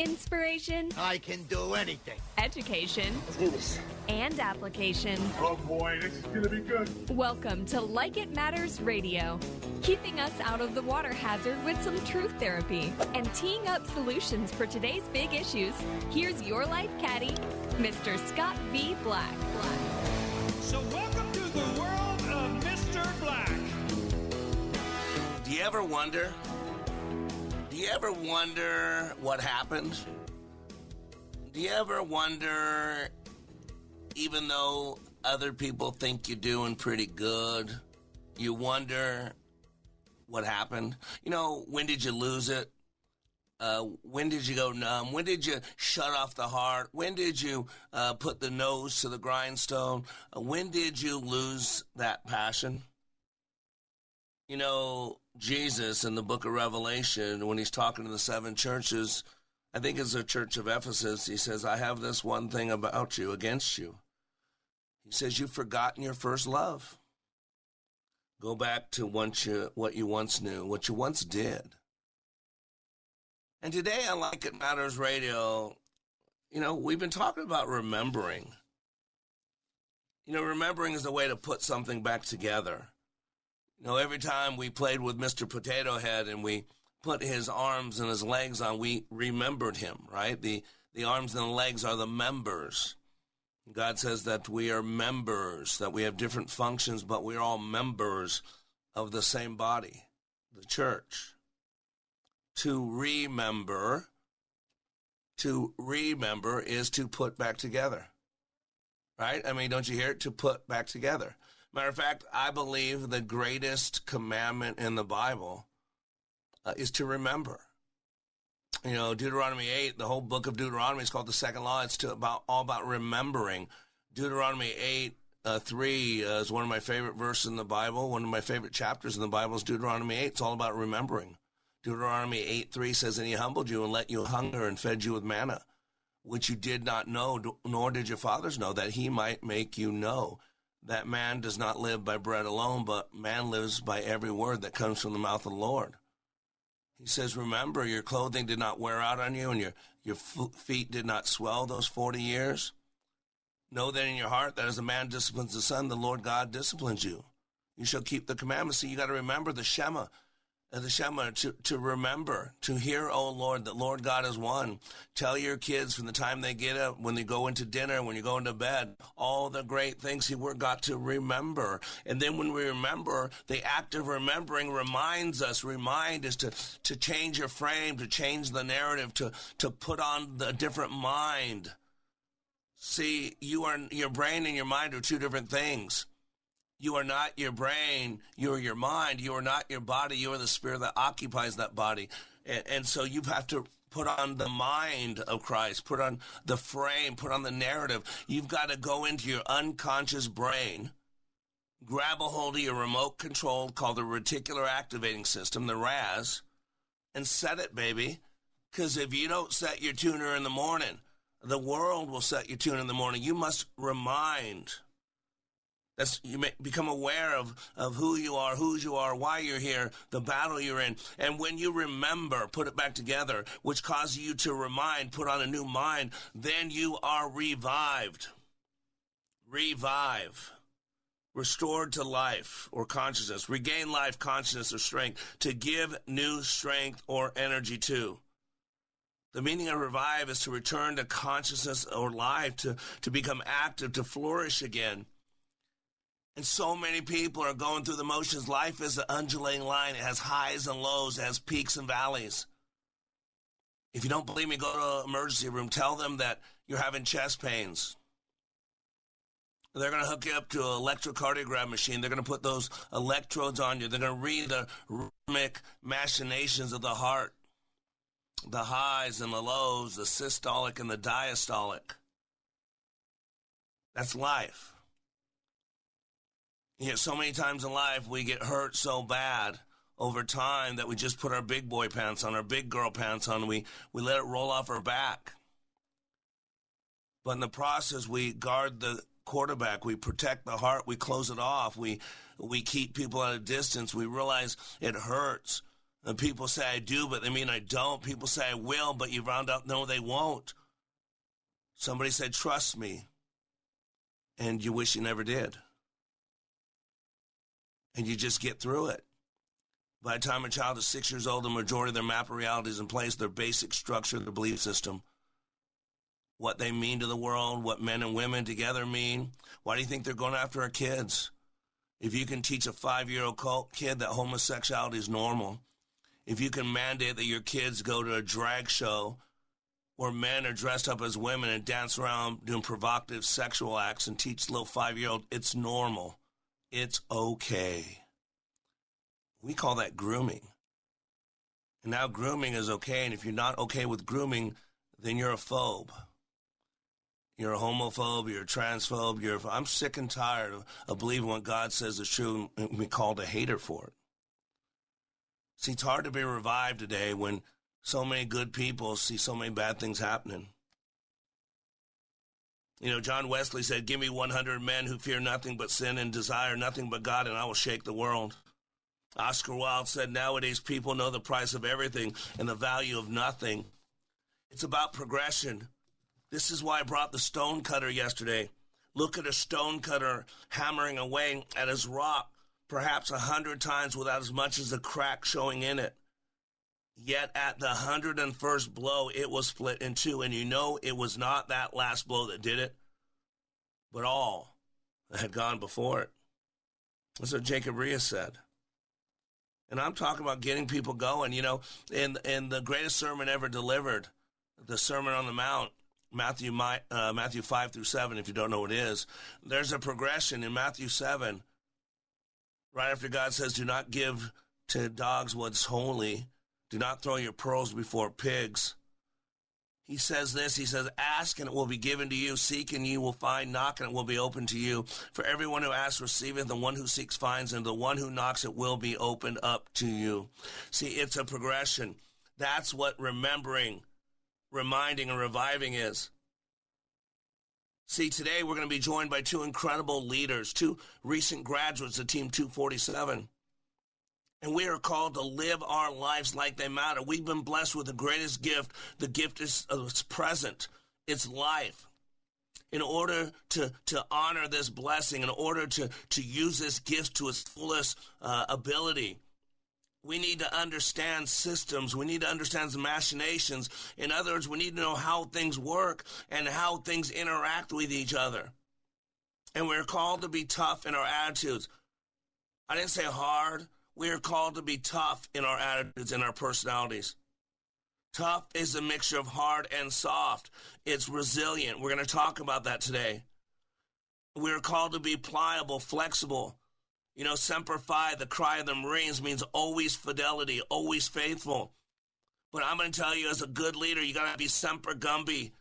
Inspiration. I can do anything. Education. Let's do this. And application. Oh boy, this is gonna be good. Welcome to Like It Matters Radio, keeping us out of the water hazard with some truth therapy and teeing up solutions for today's big issues. Here's your life caddy, Mr. Scott V. Black. Black. So, welcome to the world of Mr. Black. Do you ever wonder? Do you ever wonder what happened? Do you ever wonder, even though other people think you're doing pretty good, you wonder what happened? You know, when did you lose it? Uh, when did you go numb? When did you shut off the heart? When did you uh, put the nose to the grindstone? Uh, when did you lose that passion? You know, Jesus in the book of Revelation, when he's talking to the seven churches, I think it's the church of Ephesus, he says, I have this one thing about you, against you. He says, You've forgotten your first love. Go back to once you, what you once knew, what you once did. And today on Like It Matters Radio, you know, we've been talking about remembering. You know, remembering is a way to put something back together. You know, every time we played with Mr. Potato Head and we put his arms and his legs on, we remembered him, right? The the arms and the legs are the members. God says that we are members, that we have different functions, but we're all members of the same body, the church. To remember, to remember is to put back together. Right? I mean, don't you hear it? To put back together. Matter of fact, I believe the greatest commandment in the Bible uh, is to remember. You know, Deuteronomy 8, the whole book of Deuteronomy is called the second law. It's to about all about remembering. Deuteronomy 8, uh, 3 uh, is one of my favorite verses in the Bible. One of my favorite chapters in the Bible is Deuteronomy 8. It's all about remembering. Deuteronomy 8, 3 says, And he humbled you and let you hunger and fed you with manna, which you did not know, nor did your fathers know, that he might make you know that man does not live by bread alone, but man lives by every word that comes from the mouth of the Lord. He says, Remember, your clothing did not wear out on you, and your, your feet did not swell those 40 years. Know that in your heart that as a man disciplines the son, the Lord God disciplines you. You shall keep the commandments. So you got to remember the Shema Uh, the Shema to, to remember, to hear, oh Lord, that Lord God is one. Tell your kids from the time they get up, when they go into dinner, when you go into bed, all the great things He were got to remember. And then when we remember, the act of remembering reminds us, remind is to, to change your frame, to change the narrative, to, to put on the different mind. See, you are your brain and your mind are two different things. You are not your brain. You are your mind. You are not your body. You are the spirit that occupies that body. And, and, so you have to put on the mind of Christ, put on the frame, put on the narrative. You've got to go into your unconscious brain, grab a hold of your remote control called the reticular activating system, the RAS, and set it, baby. Because if you don't set your tuner in the morning, the world will set your tuner in the morning. You must remind that's you may become aware of, of who you are, whose you are, why you're here, the battle you're in. And when you remember, put it back together, which causes you to remind, put on a new mind, then you are revived. Revive. Restored to life or consciousness. Regain life, consciousness, or strength. To give new strength or energy to. The meaning of revive is to return to consciousness or life, to, to become active, to flourish again. And so many people are going through the motions. Life is an undulating line. It has highs and lows, it has peaks and valleys. If you don't believe me, go to an emergency room. Tell them that you're having chest pains. They're going to hook you up to an electrocardiogram machine. They're going to put those electrodes on you. They're going to read the rhythmic machinations of the heart. the highs and the lows, the systolic and the diastolic. That's life. You know, so many times in life we get hurt so bad over time that we just put our big boy pants on, our big girl pants on, we, we let it roll off our back. But in the process, we guard the quarterback, we protect the heart, we close it off, we, we keep people at a distance, we realize it hurts. And people say I do, but they mean I don't. People say I will, but you round up, no, they won't. Somebody said, trust me. And you wish you never did. And you just get through it. By the time a child is six years old, the majority of their map of reality is in place, their basic structure, their belief system, what they mean to the world, what men and women together mean. Why do you think they're going after our kids? If you can teach a five year old kid that homosexuality is normal, if you can mandate that your kids go to a drag show where men are dressed up as women and dance around doing provocative sexual acts and teach little five year old it's normal, it's okay. We call that grooming. And now grooming is okay. And if you're not okay with grooming, then you're a phobe. You're a homophobe, you're a transphobe, you're a, I'm sick and tired of, believing what God says is true and be called a hater for it. See, it's hard to be revived today when so many good people see so many bad things happening. You know, John Wesley said, Give me 100 men who fear nothing but sin and desire nothing but God, and I will shake the world. Oscar Wilde said, Nowadays people know the price of everything and the value of nothing. It's about progression. This is why I brought the stone cutter yesterday. Look at a stone cutter hammering away at his rock, perhaps a hundred times without as much as a crack showing in it. Yet at the hundred and first blow, it was split in two, and you know it was not that last blow that did it, but all that had gone before it. That's what Jacob Riis said. And I'm talking about getting people going. You know, in in the greatest sermon ever delivered, the Sermon on the Mount, Matthew uh, Matthew five through seven. If you don't know what it is, there's a progression in Matthew seven. Right after God says, "Do not give to dogs what's holy. Do not throw your pearls before pigs." He says this, he says, ask and it will be given to you, seek and you will find, knock and it will be open to you. For everyone who asks receiveth, the one who seeks finds, and the one who knocks it will be opened up to you. See, it's a progression. That's what remembering, reminding, and reviving is. See, today we're going to be joined by two incredible leaders, two recent graduates of Team 247. And we are called to live our lives like they matter. We've been blessed with the greatest gift. The gift is uh, it's present, it's life. In order to, to honor this blessing, in order to, to use this gift to its fullest uh, ability, we need to understand systems. We need to understand the machinations. In other words, we need to know how things work and how things interact with each other. And we're called to be tough in our attitudes. I didn't say hard. We are called to be tough in our attitudes and our personalities. Tough is a mixture of hard and soft. It's resilient. We're going to talk about that today. We're called to be pliable, flexible. You know, Semper Fi, the cry of the Marines, means always fidelity, always faithful. But I'm going to tell you, as a good leader, you got to be Semper Gumby,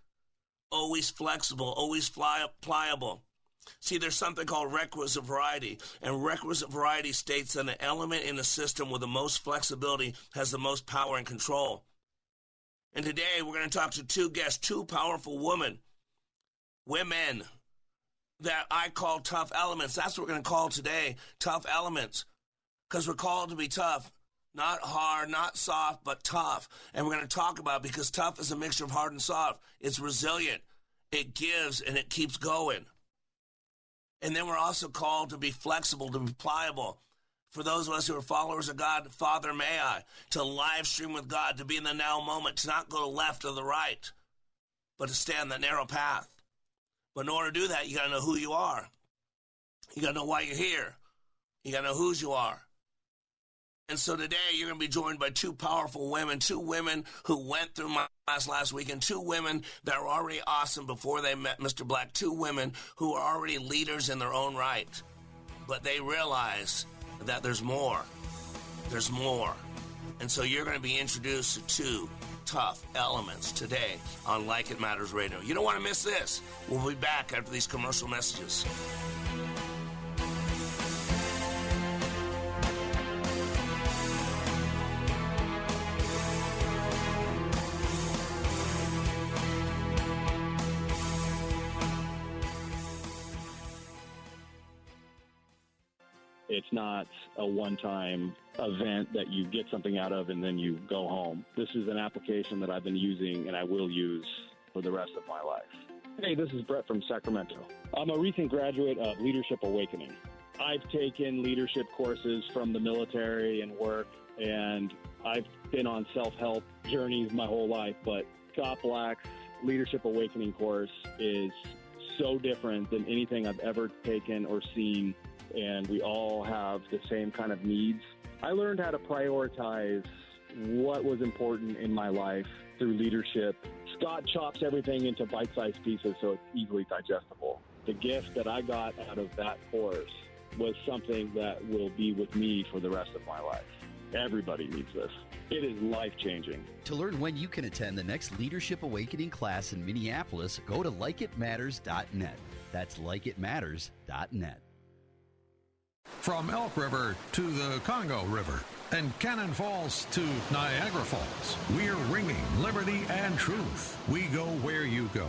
always flexible, always fly, pliable. See, there's something called requisite variety, and requisite variety states that an element in a system with the most flexibility has the most power and control. And today we're going to talk to two guests, two powerful women, women that I call tough elements. That's what we're going to call today tough elements, because we're called to be tough. Not hard, not soft, but tough. And we're going to talk about because tough is a mixture of hard and soft. It's resilient. It gives and it keeps going. And then we're also called to be flexible, to be pliable. For those of us who are followers of God, Father, may I, to live stream with God, to be in the now moment, to not go left or the right, but to stay on the narrow path. But in order to do that, you got to know who you are. You got to know why you're here. You got to know whose you are. And so today you're going to be joined by two powerful women, two women who went through my class last week, and two women that are already awesome before they met Mr. Black, two women who are already leaders in their own right. But they realize that there's more. There's more. And so you're going to be introduced to two tough elements today on Like It Matters Radio. You don't want to miss this. We'll be back after these commercial messages. It's not a one time event that you get something out of and then you go home. This is an application that I've been using and I will use for the rest of my life. Hey, this is Brett from Sacramento. I'm a recent graduate of Leadership Awakening. I've taken leadership courses from the military and work, and I've been on self help journeys my whole life. But Scott Black's Leadership Awakening course is so different than anything I've ever taken or seen and we all have the same kind of needs. I learned how to prioritize what was important in my life through leadership. Scott chops everything into bite sized pieces so it's easily digestible. The gift that I got out of that course was something that will be with me for the rest of my life. Everybody needs this. It is life changing. To learn when you can attend the next Leadership Awakening class in Minneapolis, go to likeitmatters.net. That's likeitmatters.net. From Elk River to the Congo River and Cannon Falls to Niagara Falls, we're ringing liberty and truth. We go where you go.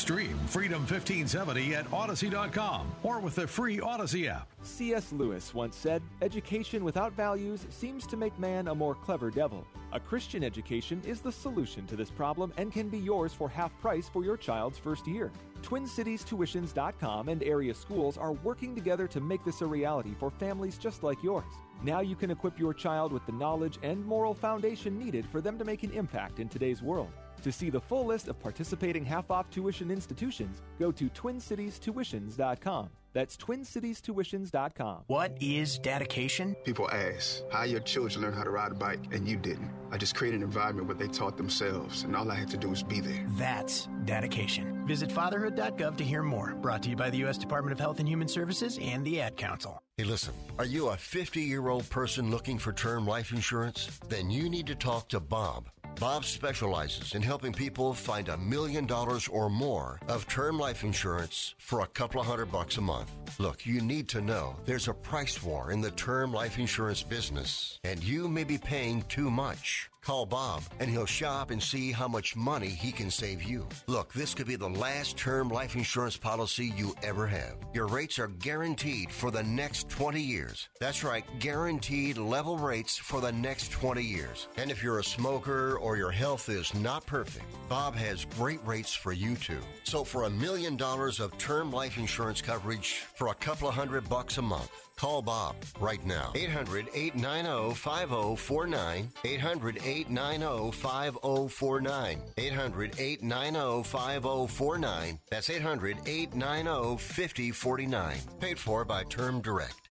Stream Freedom 1570 at Audacy.com or with the free Audacy app. C.S. Lewis once said, Education without values seems to make man a more clever devil. A Christian education is the solution to this problem and can be yours for half price for your child's first year. TwinCitiesTuitions.com and area schools are working together to make this a reality for families just like yours. Now you can equip your child with the knowledge and moral foundation needed for them to make an impact in today's world. To see the full list of participating half off tuition institutions, go to TwinCitiesTuitions.com. That's TwinCitiesTuitions.com. What is dedication? People ask how your children learn how to ride a bike, and you didn't. I just created an environment where they taught themselves, and all I had to do was be there. That's dedication. Visit fatherhood.gov to hear more. Brought to you by the U.S. Department of Health and Human Services and the Ad Council. Hey, listen, are you a 50 year old person looking for term life insurance? Then you need to talk to Bob. Bob specializes in helping people find a million dollars or more of term life insurance for a couple of hundred bucks a month. Look, you need to know there's a price war in the term life insurance business, and you may be paying too much. Call Bob and he'll shop and see how much money he can save you. Look, this could be the last term life insurance policy you ever have. Your rates are guaranteed for the next 20 years. That's right, guaranteed level rates for the next 20 years. And if you're a smoker or your health is not perfect, Bob has great rates for you too. So for a million dollars of term life insurance coverage for a couple of hundred bucks a month, Call Bob right now. 800 890 5049. 800 890 5049. 800 890 5049. That's 800 890 5049. Paid for by Term Direct.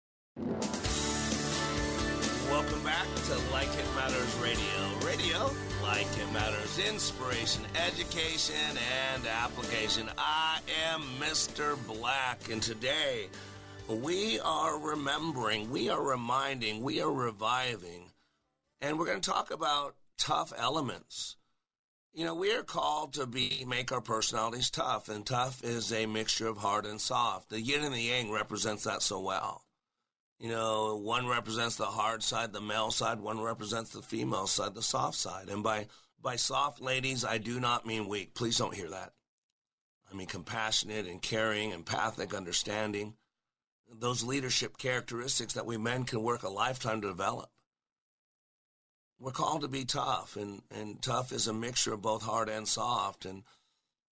Welcome back to Like It Matters Radio. Radio, like it matters, inspiration, education, and application. I am Mr. Black, and today we are remembering, we are reminding, we are reviving, and we're going to talk about tough elements. You know, we are called to be make our personalities tough, and tough is a mixture of hard and soft. The yin and the yang represents that so well. You know, one represents the hard side, the male side, one represents the female side, the soft side. And by by soft ladies, I do not mean weak. Please don't hear that. I mean compassionate and caring, empathic, understanding those leadership characteristics that we men can work a lifetime to develop. We're called to be tough, and, and tough is a mixture of both hard and soft. And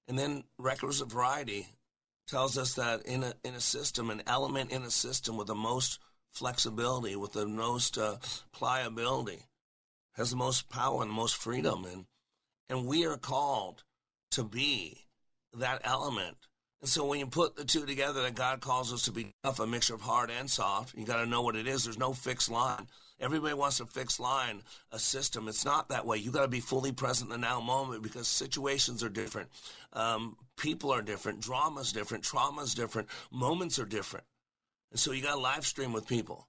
and then requisite variety tells us that in a in a system, an element in a system with the most flexibility, with the most uh, pliability, has the most power and the most freedom, and and we are called to be that element and so when you put the two together, that God calls us to be tough, a mixture of hard and soft, you got to know what it is. There's no fixed line. Everybody wants a fixed line, a system. It's not that way. You got to be fully present in the now moment because situations are different, um, people are different, drama's different, trauma's different, moments are different. And so you got to live stream with people.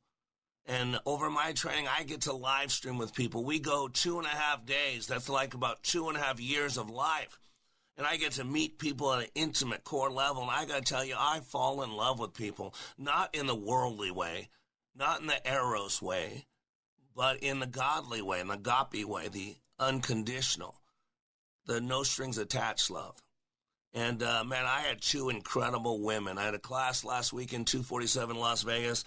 And over my training, I get to live stream with people. We go two and a half days. That's like about two and a half years of life. And I get to meet people at an intimate core level. And I got to tell you, I fall in love with people, not in the worldly way, not in the eros way, but in the godly way, in the agape way, the unconditional, the no strings attached love. And uh, man, I had two incredible women. I had a class last week in 247 Las Vegas,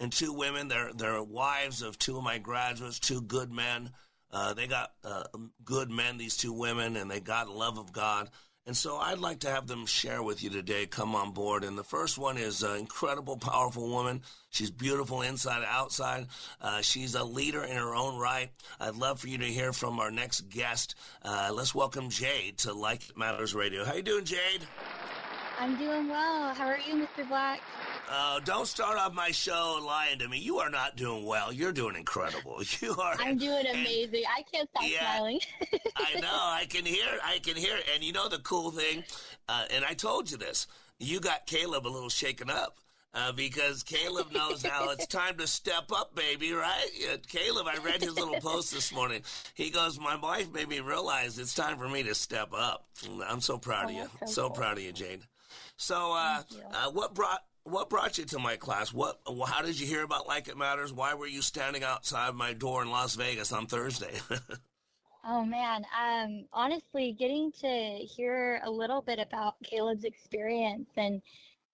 and two women. They're they're wives of two of my graduates, two good men. Uh, they got uh, good men, these two women, and they got love of God. And so I'd like to have them share with you today, come on board. And the first one is an incredible, powerful woman. She's beautiful inside and outside. Uh, she's a leader in her own right. I'd love for you to hear from our next guest. Uh, let's welcome Jade to Like Matters Radio. How you doing, Jade? I'm doing well. How are you, Mr. Black? Uh, don't start off my show lying to me. You are not doing well. You're doing incredible. You are. I'm doing amazing. I can't stop yeah, smiling. I know. I can hear. I can hear. And you know the cool thing, uh, and I told you this. You got Caleb a little shaken up. Uh, because Caleb knows now it's time to step up, baby, right? Yeah, Caleb, I read his little post this morning. He goes, My wife made me realize it's time for me to step up. I'm so proud Oh, of you. So, so cool. proud of you, Jade. So, uh, uh, what brought what brought you to my class? What? How did you hear about Like It Matters? Why were you standing outside my door in Las Vegas on Thursday? Oh man, um, honestly, getting to hear a little bit about Caleb's experience and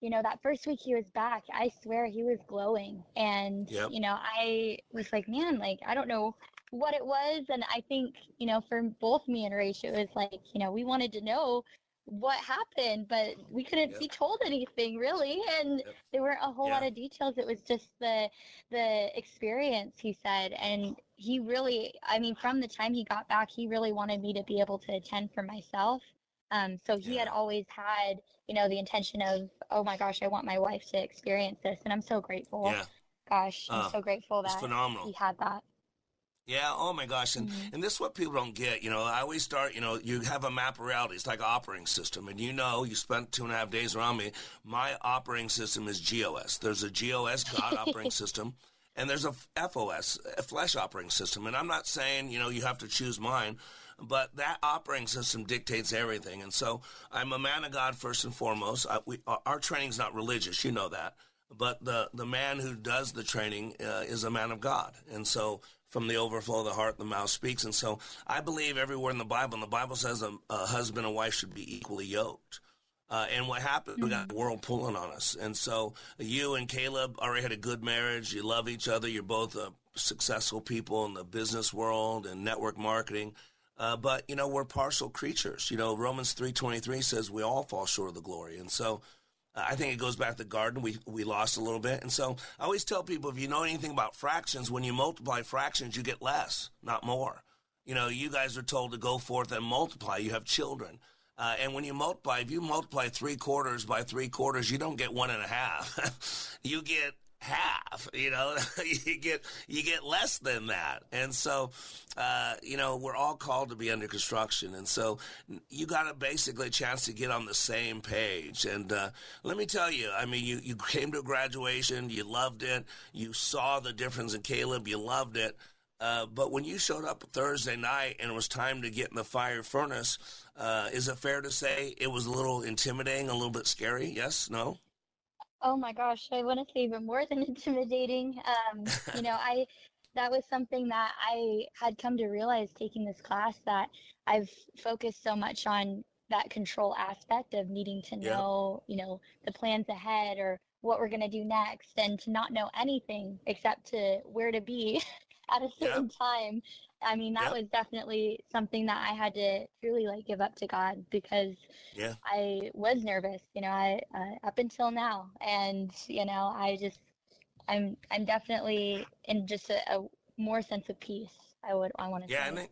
you know that first week he was back, I swear he was glowing, and Yep. you know I was like, man, like I don't know what it was, and I think you know for both me and Rach, it was like you know we wanted to know what happened, but we couldn't be told anything really, and there weren't a whole lot of details. It was just the the experience, he said, and he really, I mean, from the time he got back, he really wanted me to be able to attend for myself. Um, so he had always had, you know, the intention of, oh my gosh, I want my wife to experience this, and I'm so grateful. Yeah. Gosh, I'm Uh, so grateful that phenomenal. he had that. Yeah, oh my gosh. And, Mm-hmm. and this is what people don't get. You know, I always start, you know, you have a map of reality. It's like an operating system. And you know, you spent two and a half days around me. My operating system is GOS. There's a GOS, God operating system, and there's a FOS, a flesh operating system. And I'm not saying, you know, you have to choose mine, but that operating system dictates everything. And so I'm a man of God first and foremost. I, we, our, our training's not religious. You know that. But the, the man who does the training uh, is a man of God. And so from the overflow of the heart, the mouth speaks. And so I believe everywhere in the Bible, and the Bible says a, a husband and wife should be equally yoked. Uh, and what happened, we got the world pulling on us. And so you and Caleb already had a good marriage. You love each other. You're both uh, successful people in the business world and network marketing. Uh, but, you know, we're partial creatures. You know, Romans 3.23 says we all fall short of the glory. And so I think it goes back to garden. We, we lost a little bit. And so I always tell people if you know anything about fractions, when you multiply fractions, you get less, not more. You know, you guys are told to go forth and multiply. You have children. Uh, and when you multiply, if you multiply three quarters by three quarters, you don't get one and a half. you get half. You know, you get you get less than that. And so, uh, you know, we're all called to be under construction, and so you got a basically a chance to get on the same page. And uh, let me tell you, I mean, you you came to graduation, you loved it, you saw the difference in Caleb, you loved it. Uh, but when you showed up Thursday night and it was time to get in the fire furnace, uh, is it fair to say it was a little intimidating, a little bit scary? Yes? No? Oh my gosh, I want to say even more than intimidating. Um, you know, I that was something that I had come to realize taking this class that I've focused so much on that control aspect of needing to Yeah. know, you know, the plans ahead or what we're going to do next and to not know anything except to where to be at a certain time. I mean, that Yep. was definitely something that I had to truly like give up to God because Yeah. I was nervous, you know, I uh, up until now, and you know, I just, I'm, I'm definitely in just a, a more sense of peace. I would, I want to Yeah, say. and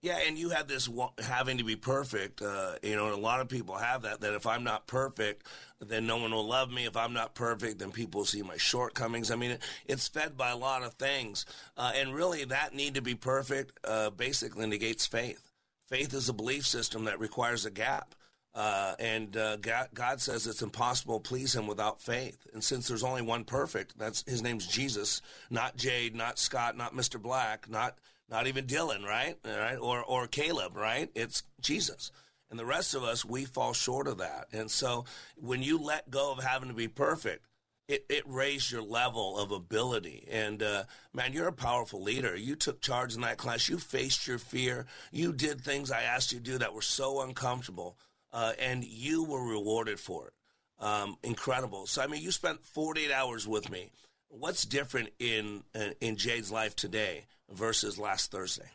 yeah, and you have this having to be perfect. Uh, you know, and a lot of people have that. That if I'm not perfect, then no one will love me. If I'm not perfect, then people will see my shortcomings. I mean, it, it's fed by a lot of things, uh, and really, that need to be perfect uh, basically negates faith. Faith is a belief system that requires a gap. Uh, and uh, God, God, says it's impossible to please Him without faith. And since there's only one perfect, that's His name's Jesus, not Jade, not Scott, not Mr. Black, not not even Dylan, right? Right? Or or Caleb, right? It's Jesus. And the rest of us, we fall short of that. And so when you let go of having to be perfect, it, it raised your level of ability. And uh, man, you're a powerful leader. You took charge in that class. You faced your fear. You did things I asked you to do that were so uncomfortable uh, and you were rewarded for it. Um, incredible. So I mean, you spent 48 hours with me. What's different in uh, in Jade's life today versus last Thursday?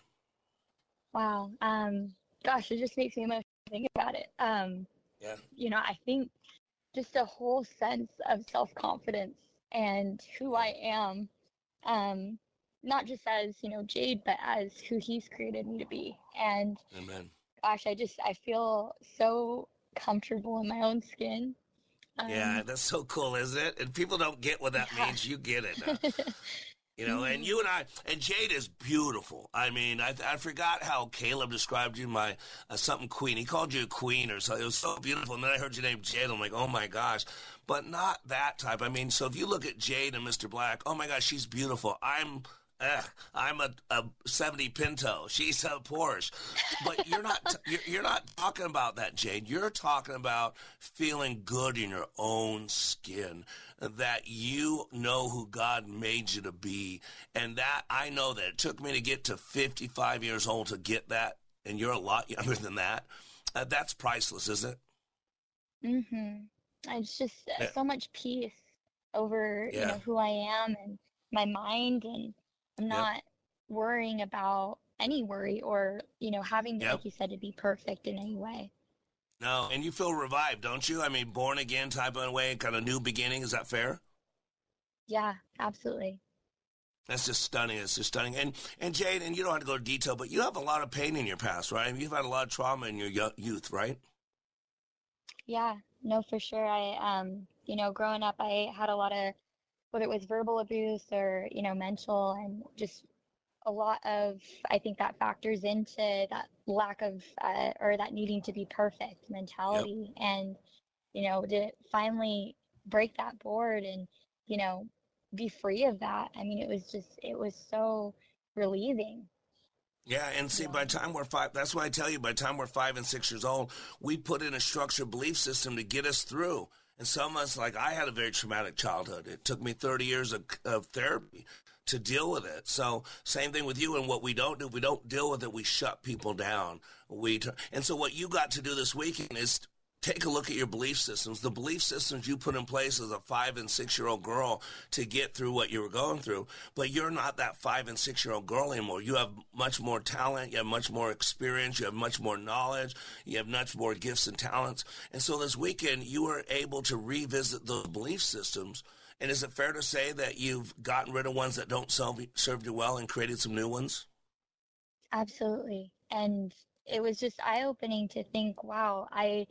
Wow. Um, gosh, it just makes me emotional think about it. Um, yeah. You know, I think just a whole sense of self confidence and who I am, um, not just as you know Jade, but as who He's created me to be. And Amen gosh, I just I feel so comfortable in my own skin. Um, yeah, that's so cool, isn't it? And people don't get what that yeah. means. You get it. you know, and you and I, and Jade is beautiful. I mean, I, I forgot how Caleb described you, my uh, something queen. He called you a queen or so. It was so beautiful. And then I heard your name Jade. I'm like, oh my gosh. But not that type. I mean, so if you look at Jade and Mr. Black, oh my gosh, she's beautiful. I'm Ugh, I'm a, a 70 Pinto. She's a Porsche. But you're not you're, you're not talking about that, Jade. You're talking about feeling good in your own skin. That you know who God made you to be, and that I know that it took me to get to 55 years old to get that, and you're a lot younger than that. Uh, that's priceless, isn't it? Mm-hmm. It's just uh, so much peace over yeah. you know who I am and my mind and I'm not yep. worrying about any worry or, you know, having, yep. like you said, to be perfect in any way. No, and you feel revived, don't you? I mean, born again type of way, kind of new beginning. Is that fair? Yeah, absolutely. That's just stunning. It's just stunning. And and Jade, and you don't have to go to detail, but you have a lot of pain in your past, right? I mean, you've had a lot of trauma in your youth, right? Yeah, no, for sure. I, um, you know, growing up, I had a lot of whether it was verbal abuse or you know mental and just a lot of i think that factors into that lack of uh, or that needing to be perfect mentality yep. and you know to finally break that board and you know be free of that i mean it was just it was so relieving yeah, and see, by the time we're five, that's why I tell you, by the time we're five and six years old, we put in a structured belief system to get us through. And some of us, like I had a very traumatic childhood. It took me 30 years of, of therapy to deal with it. So same thing with you. And what we don't do, we don't deal with it. We shut people down. We and so what you got to do this weekend is take a look at your belief systems. The belief systems you put in place as a five and six year old girl to get through what you were going through. But you're not that five and six year old girl anymore. You have much more talent. You have much more experience. You have much more knowledge. You have much more gifts and talents. And so this weekend, you were able to revisit those belief systems. And is it fair to say that you've gotten rid of ones that don't serve you well and created some new ones? Absolutely. And it was just eye opening to think, wow, I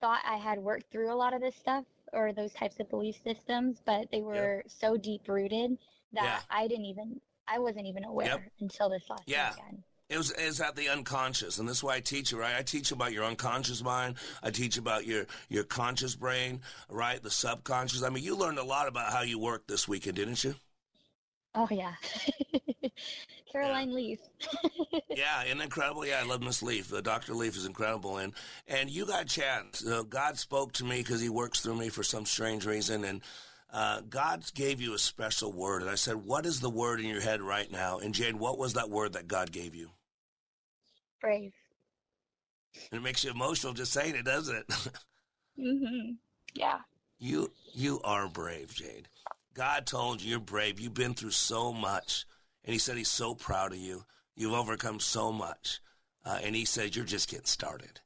thought I had worked through a lot of this stuff or those types of belief systems, but they were yep. so deep rooted that yeah. I didn't even I wasn't even aware yep. until this last yeah. weekend. It was is that the unconscious, and this is why I teach you, right? I teach about your unconscious mind. I teach about your your conscious brain, right? The subconscious. I mean, you learned a lot about how you work this weekend, didn't you? Oh yeah. Caroline yeah. Leaf. yeah, and incredible. Yeah, I love Miss Leaf. Uh, Dr. Leaf is incredible, and and you got a chance. Uh, God spoke to me because He works through me for some strange reason, and uh, God gave you a special word. And I said, "What is the word in your head right now?" And Jane, what was that word that God gave you? Brave. And it makes you emotional just saying it, doesn't it? mm-hmm. Yeah. You you are brave, Jade. God told you you're brave. You've been through so much. And he said he's so proud of you. You've overcome so much. Uh, and he said, you're just getting started.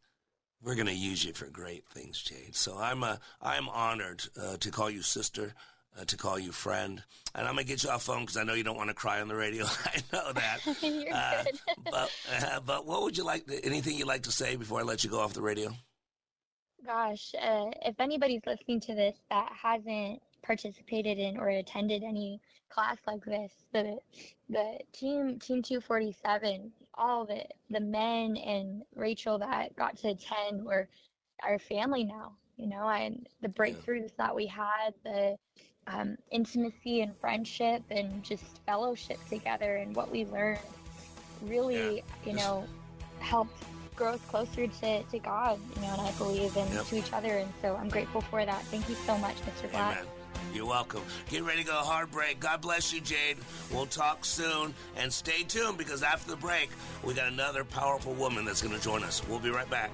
We're going to use you for great things, Jade. So I'm, uh, I'm honored uh, to call you sister, uh, to call you friend. And I'm going to get you off phone because I know you don't want to cry on the radio. I know that. you're uh, good. but, uh, but what would you like, to, anything you'd like to say before I let you go off the radio? Gosh, if anybody's listening to this that hasn't participated in or attended any class like this, the the team team 247, all the the men and Rachel that got to attend were our family now. You know, and the breakthroughs that we had, the um, intimacy and friendship, and just fellowship together, and what we learned really, Yeah. you know, helped grow us closer to, to God, you know, and I believe, and Yep. to each other. And so I'm grateful for that. Thank you so much, Mr. Black. Amen. You're welcome. Get ready to go hard break. God bless you, Jade. We'll talk soon. And stay tuned because after the break, we got another powerful woman that's going to join us. We'll be right back.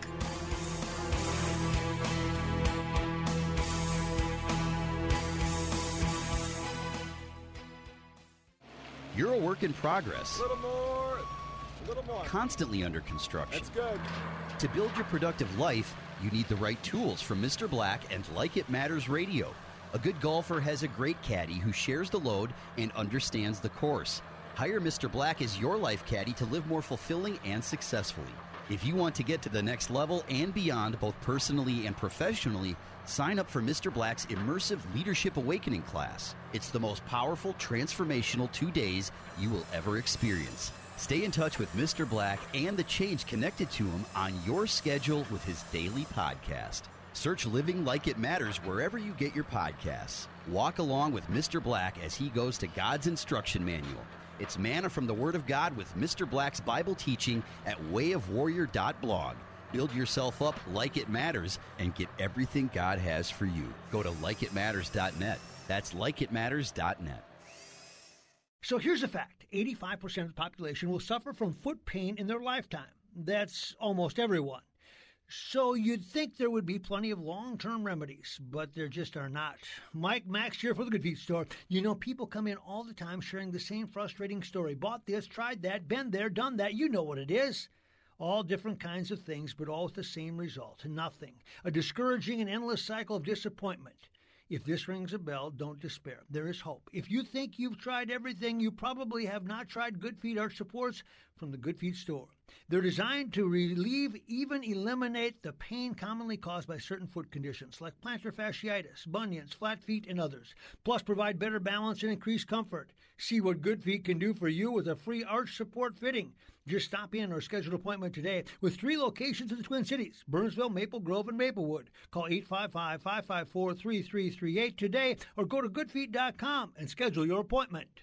You're a work in progress, A little more. A little more. constantly under construction. That's good. To build your productive life, you need the right tools from Mr. Black and Like It Matters Radio. A good golfer has a great caddy who shares the load and understands the course. Hire Mr. Black as your life caddy to live more fulfilling and successfully. If you want to get to the next level and beyond, both personally and professionally, sign up for Mr. Black's immersive Leadership Awakening class. It's the most powerful, transformational two days you will ever experience. Stay in touch with Mr. Black and the change connected to him on your schedule with his daily podcast. Search Living Like It Matters wherever you get your podcasts. Walk along with Mr. Black as he goes to God's instruction manual. It's manna from the Word of God with Mr. Black's Bible teaching at wayofwarrior.blog. Build yourself up like it matters and get everything God has for you. Go to likeitmatters.net. That's likeitmatters.net. So here's a fact 85% of the population will suffer from foot pain in their lifetime. That's almost everyone. So you'd think there would be plenty of long term remedies, but there just are not. Mike Max here for the Good Feet Store. You know, people come in all the time sharing the same frustrating story. Bought this, tried that, been there, done that. You know what it is. All different kinds of things, but all with the same result nothing. A discouraging and endless cycle of disappointment. If this rings a bell, don't despair. There is hope. If you think you've tried everything, you probably have not tried Good Feet Arch Supports from the Good Feet store. They're designed to relieve, even eliminate the pain commonly caused by certain foot conditions like plantar fasciitis, bunions, flat feet, and others. Plus, provide better balance and increased comfort. See what Good Feet can do for you with a free arch support fitting. Just stop in or schedule an appointment today with three locations in the Twin Cities Burnsville, Maple Grove, and Maplewood. Call 855 554 3338 today or go to goodfeet.com and schedule your appointment.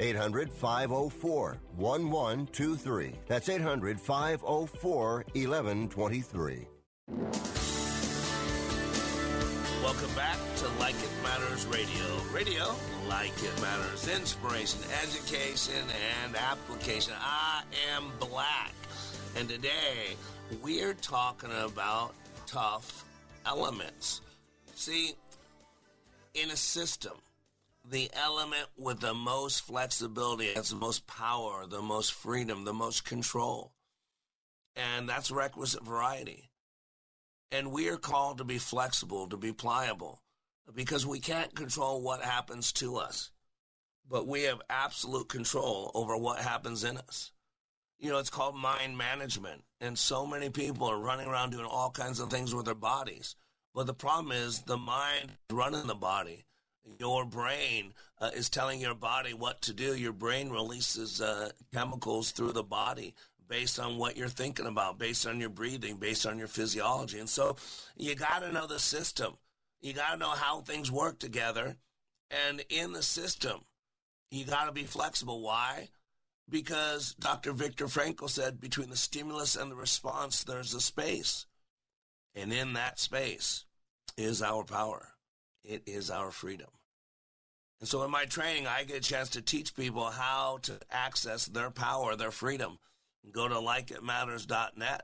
800 504 1123. That's 800 504 1123. Welcome back to Like It Matters Radio. Radio, like it matters. Inspiration, education, and application. I am black. And today we're talking about tough elements. See, in a system, the element with the most flexibility has the most power, the most freedom, the most control. And that's requisite variety. And we are called to be flexible, to be pliable, because we can't control what happens to us, but we have absolute control over what happens in us. You know, it's called mind management. And so many people are running around doing all kinds of things with their bodies. But the problem is the mind running the body. Your brain uh, is telling your body what to do. Your brain releases uh, chemicals through the body based on what you're thinking about, based on your breathing, based on your physiology. And so you got to know the system. You got to know how things work together. And in the system, you got to be flexible. Why? Because Dr. Viktor Frankl said between the stimulus and the response, there's a space. And in that space is our power, it is our freedom. And so in my training, I get a chance to teach people how to access their power, their freedom. Go to likeitmatters.net.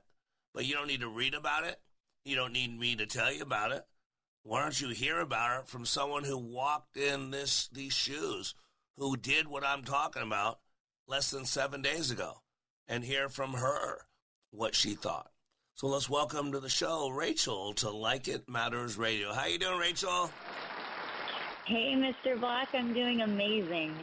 But you don't need to read about it. You don't need me to tell you about it. Why don't you hear about it from someone who walked in this these shoes, who did what I'm talking about less than seven days ago, and hear from her what she thought. So let's welcome to the show Rachel to Like It Matters Radio. How you doing, Rachel? Hey, Mr. Black, I'm doing amazing.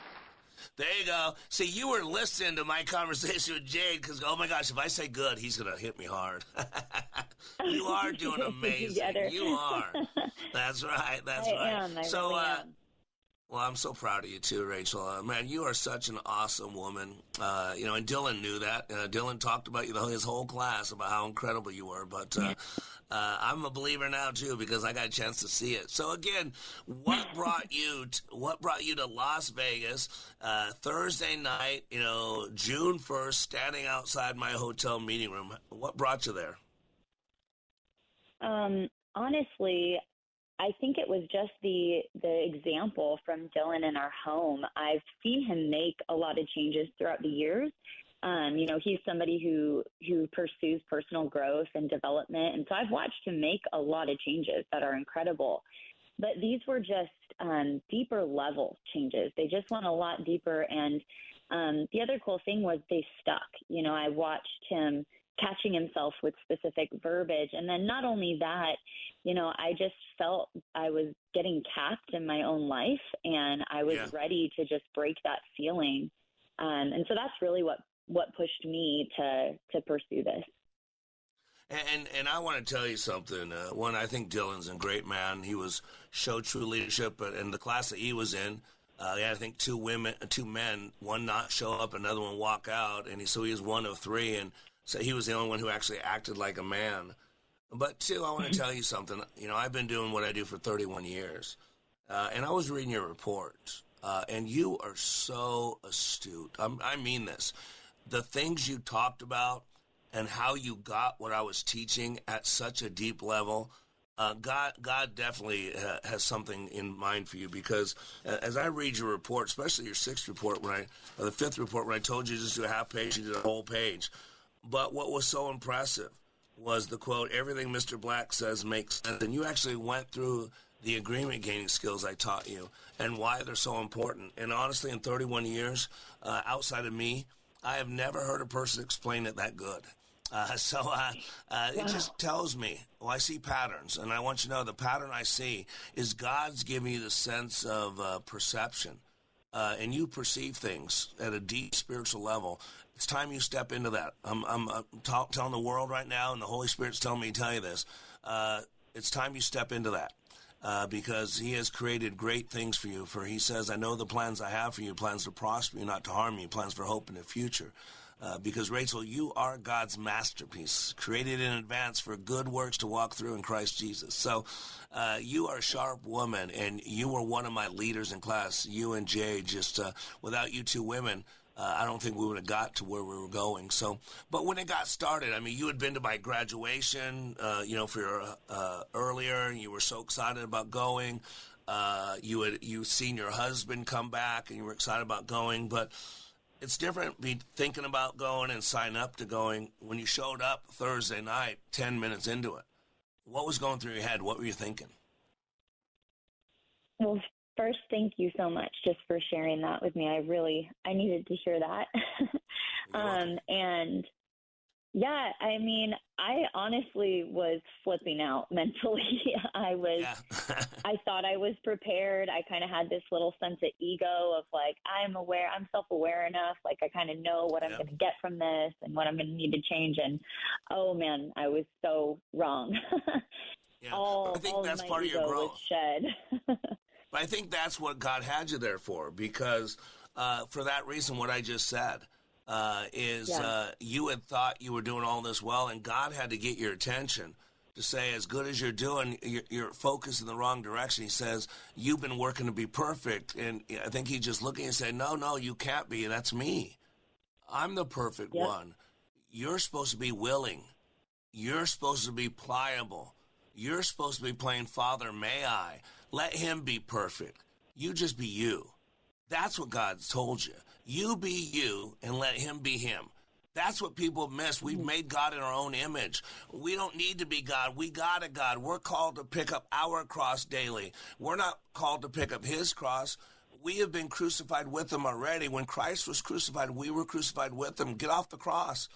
There you go. See, you were listening to my conversation with Jade because, oh my gosh, if I say good, he's going to hit me hard. you are doing amazing. you are. That's right. That's I right. Am, I so, really uh, am. Well, I'm so proud of you too, Rachel. Uh, man, you are such an awesome woman. Uh, you know, and Dylan knew that. Uh, Dylan talked about you, the, his whole class, about how incredible you were. But uh, uh, I'm a believer now too because I got a chance to see it. So again, what brought you? T- what brought you to Las Vegas uh, Thursday night? You know, June 1st, standing outside my hotel meeting room. What brought you there? Um, honestly, I think it was just the the example from Dylan in our home. I've seen him make a lot of changes throughout the years. Um, you know, he's somebody who who pursues personal growth and development, and so I've watched him make a lot of changes that are incredible. But these were just um, deeper level changes. They just went a lot deeper, and um, the other cool thing was they stuck. You know, I watched him catching himself with specific verbiage. And then not only that, you know, I just felt I was getting capped in my own life and I was Yeah. ready to just break that feeling. Um, and so that's really what, what pushed me to, to pursue this. And and, I want to tell you something. Uh, one, I think Dylan's a great man. He was showed true leadership, but in the class that he was in, uh, had I think two women, two men, one not show up, another one walk out, and he, so he was one of three, and so he was the only one who actually acted like a man. But two, I want to tell you something. You know, I've been doing what I do for 31 years, uh, and I was reading your report, uh, and you are so astute. I'm, I mean this. The things you talked about and how you got what I was teaching at such a deep level. Uh, God, God definitely uh, has something in mind for you because uh, as I read your report, especially your sixth report, when I or the fifth report, when I told you to just do a half page, you did a whole page. But what was so impressive was the quote, "Everything Mr. Black says makes sense," and you actually went through the agreement gaining skills I taught you and why they're so important. And honestly, in 31 years, uh, outside of me, I have never heard a person explain it that good. Uh, so uh, uh, it just tells me, well, I see patterns, and I want you to know the pattern I see is God's giving you the sense of uh, perception, uh, and you perceive things at a deep spiritual level. It's time you step into that. I'm, I'm, ta- telling the world right now, and the Holy Spirit's telling me to tell you this. Uh, it's time you step into that. Uh, because he has created great things for you. For he says, I know the plans I have for you, plans to prosper you, not to harm you, plans for hope in the future. Uh, because Rachel, you are God's masterpiece, created in advance for good works to walk through in Christ Jesus. So, uh, you are a sharp woman, and you were one of my leaders in class. You and Jay, just uh, without you two women, uh, I don't think we would have got to where we were going. So, but when it got started, I mean, you had been to my graduation, uh, you know, for your uh, earlier, and you were so excited about going. Uh, you had you seen your husband come back, and you were excited about going, but it's different be thinking about going and sign up to going when you showed up Thursday night, 10 minutes into it. What was going through your head? What were you thinking? Well, first, thank you so much just for sharing that with me. I really, I needed to hear that. um, and yeah, I mean, I honestly was flipping out mentally. I was, I thought I was prepared. I kind of had this little sense of ego of like, I'm aware, I'm self aware enough. Like, I kind of know what I'm going to get from this and what I'm going to need to change. And oh man, I was so wrong. Yeah, all, I think all that's my part of your ego growth. was shed. But I think that's what God had you there for, because uh, for that reason, what I just said uh, is Yeah. uh, you had thought you were doing all this well, and God had to get your attention to say, as good as you're doing, you're, you're focused in the wrong direction. He says, You've been working to be perfect. And I think he just looking and said, No, no, you can't be. That's me. I'm the perfect Yep. one. You're supposed to be willing. You're supposed to be pliable. You're supposed to be playing Father, may I? Let him be perfect. You just be you. That's what God's told you. You be you and let Him be Him. That's what people miss. We've mm. made God in our own image. We don't need to be God. We got a God. We're called to pick up our cross daily. We're not called to pick up His cross. We have been crucified with Him already. When Christ was crucified, we were crucified with Him. Get off the cross.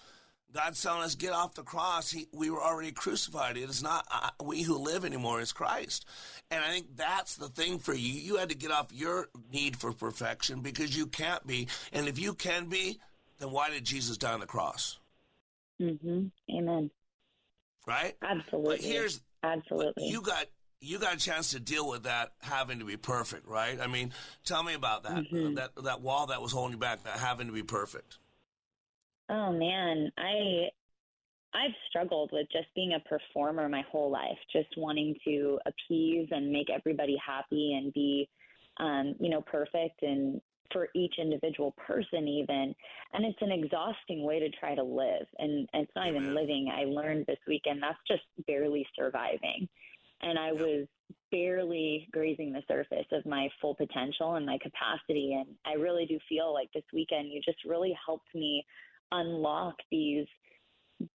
God's telling us, get off the cross. He, we were already crucified. It is not uh, we who live anymore, it's Christ. And I think that's the thing for you. You had to get off your need for perfection because you can't be. And if you can be, then why did Jesus die on the cross? Mm-hmm. Amen. Right? Absolutely. But here's absolutely. You got you got a chance to deal with that having to be perfect, right? I mean, tell me about that. Mm-hmm. that that wall that was holding you back, that having to be perfect. Oh man, I I've struggled with just being a performer my whole life, just wanting to appease and make everybody happy and be um, you know, perfect and for each individual person even. And it's an exhausting way to try to live. And, and it's not even living. I learned this weekend that's just barely surviving. And i was barely grazing the surface of my full potential and my capacity. And i really do feel like this weekend you just really helped me unlock these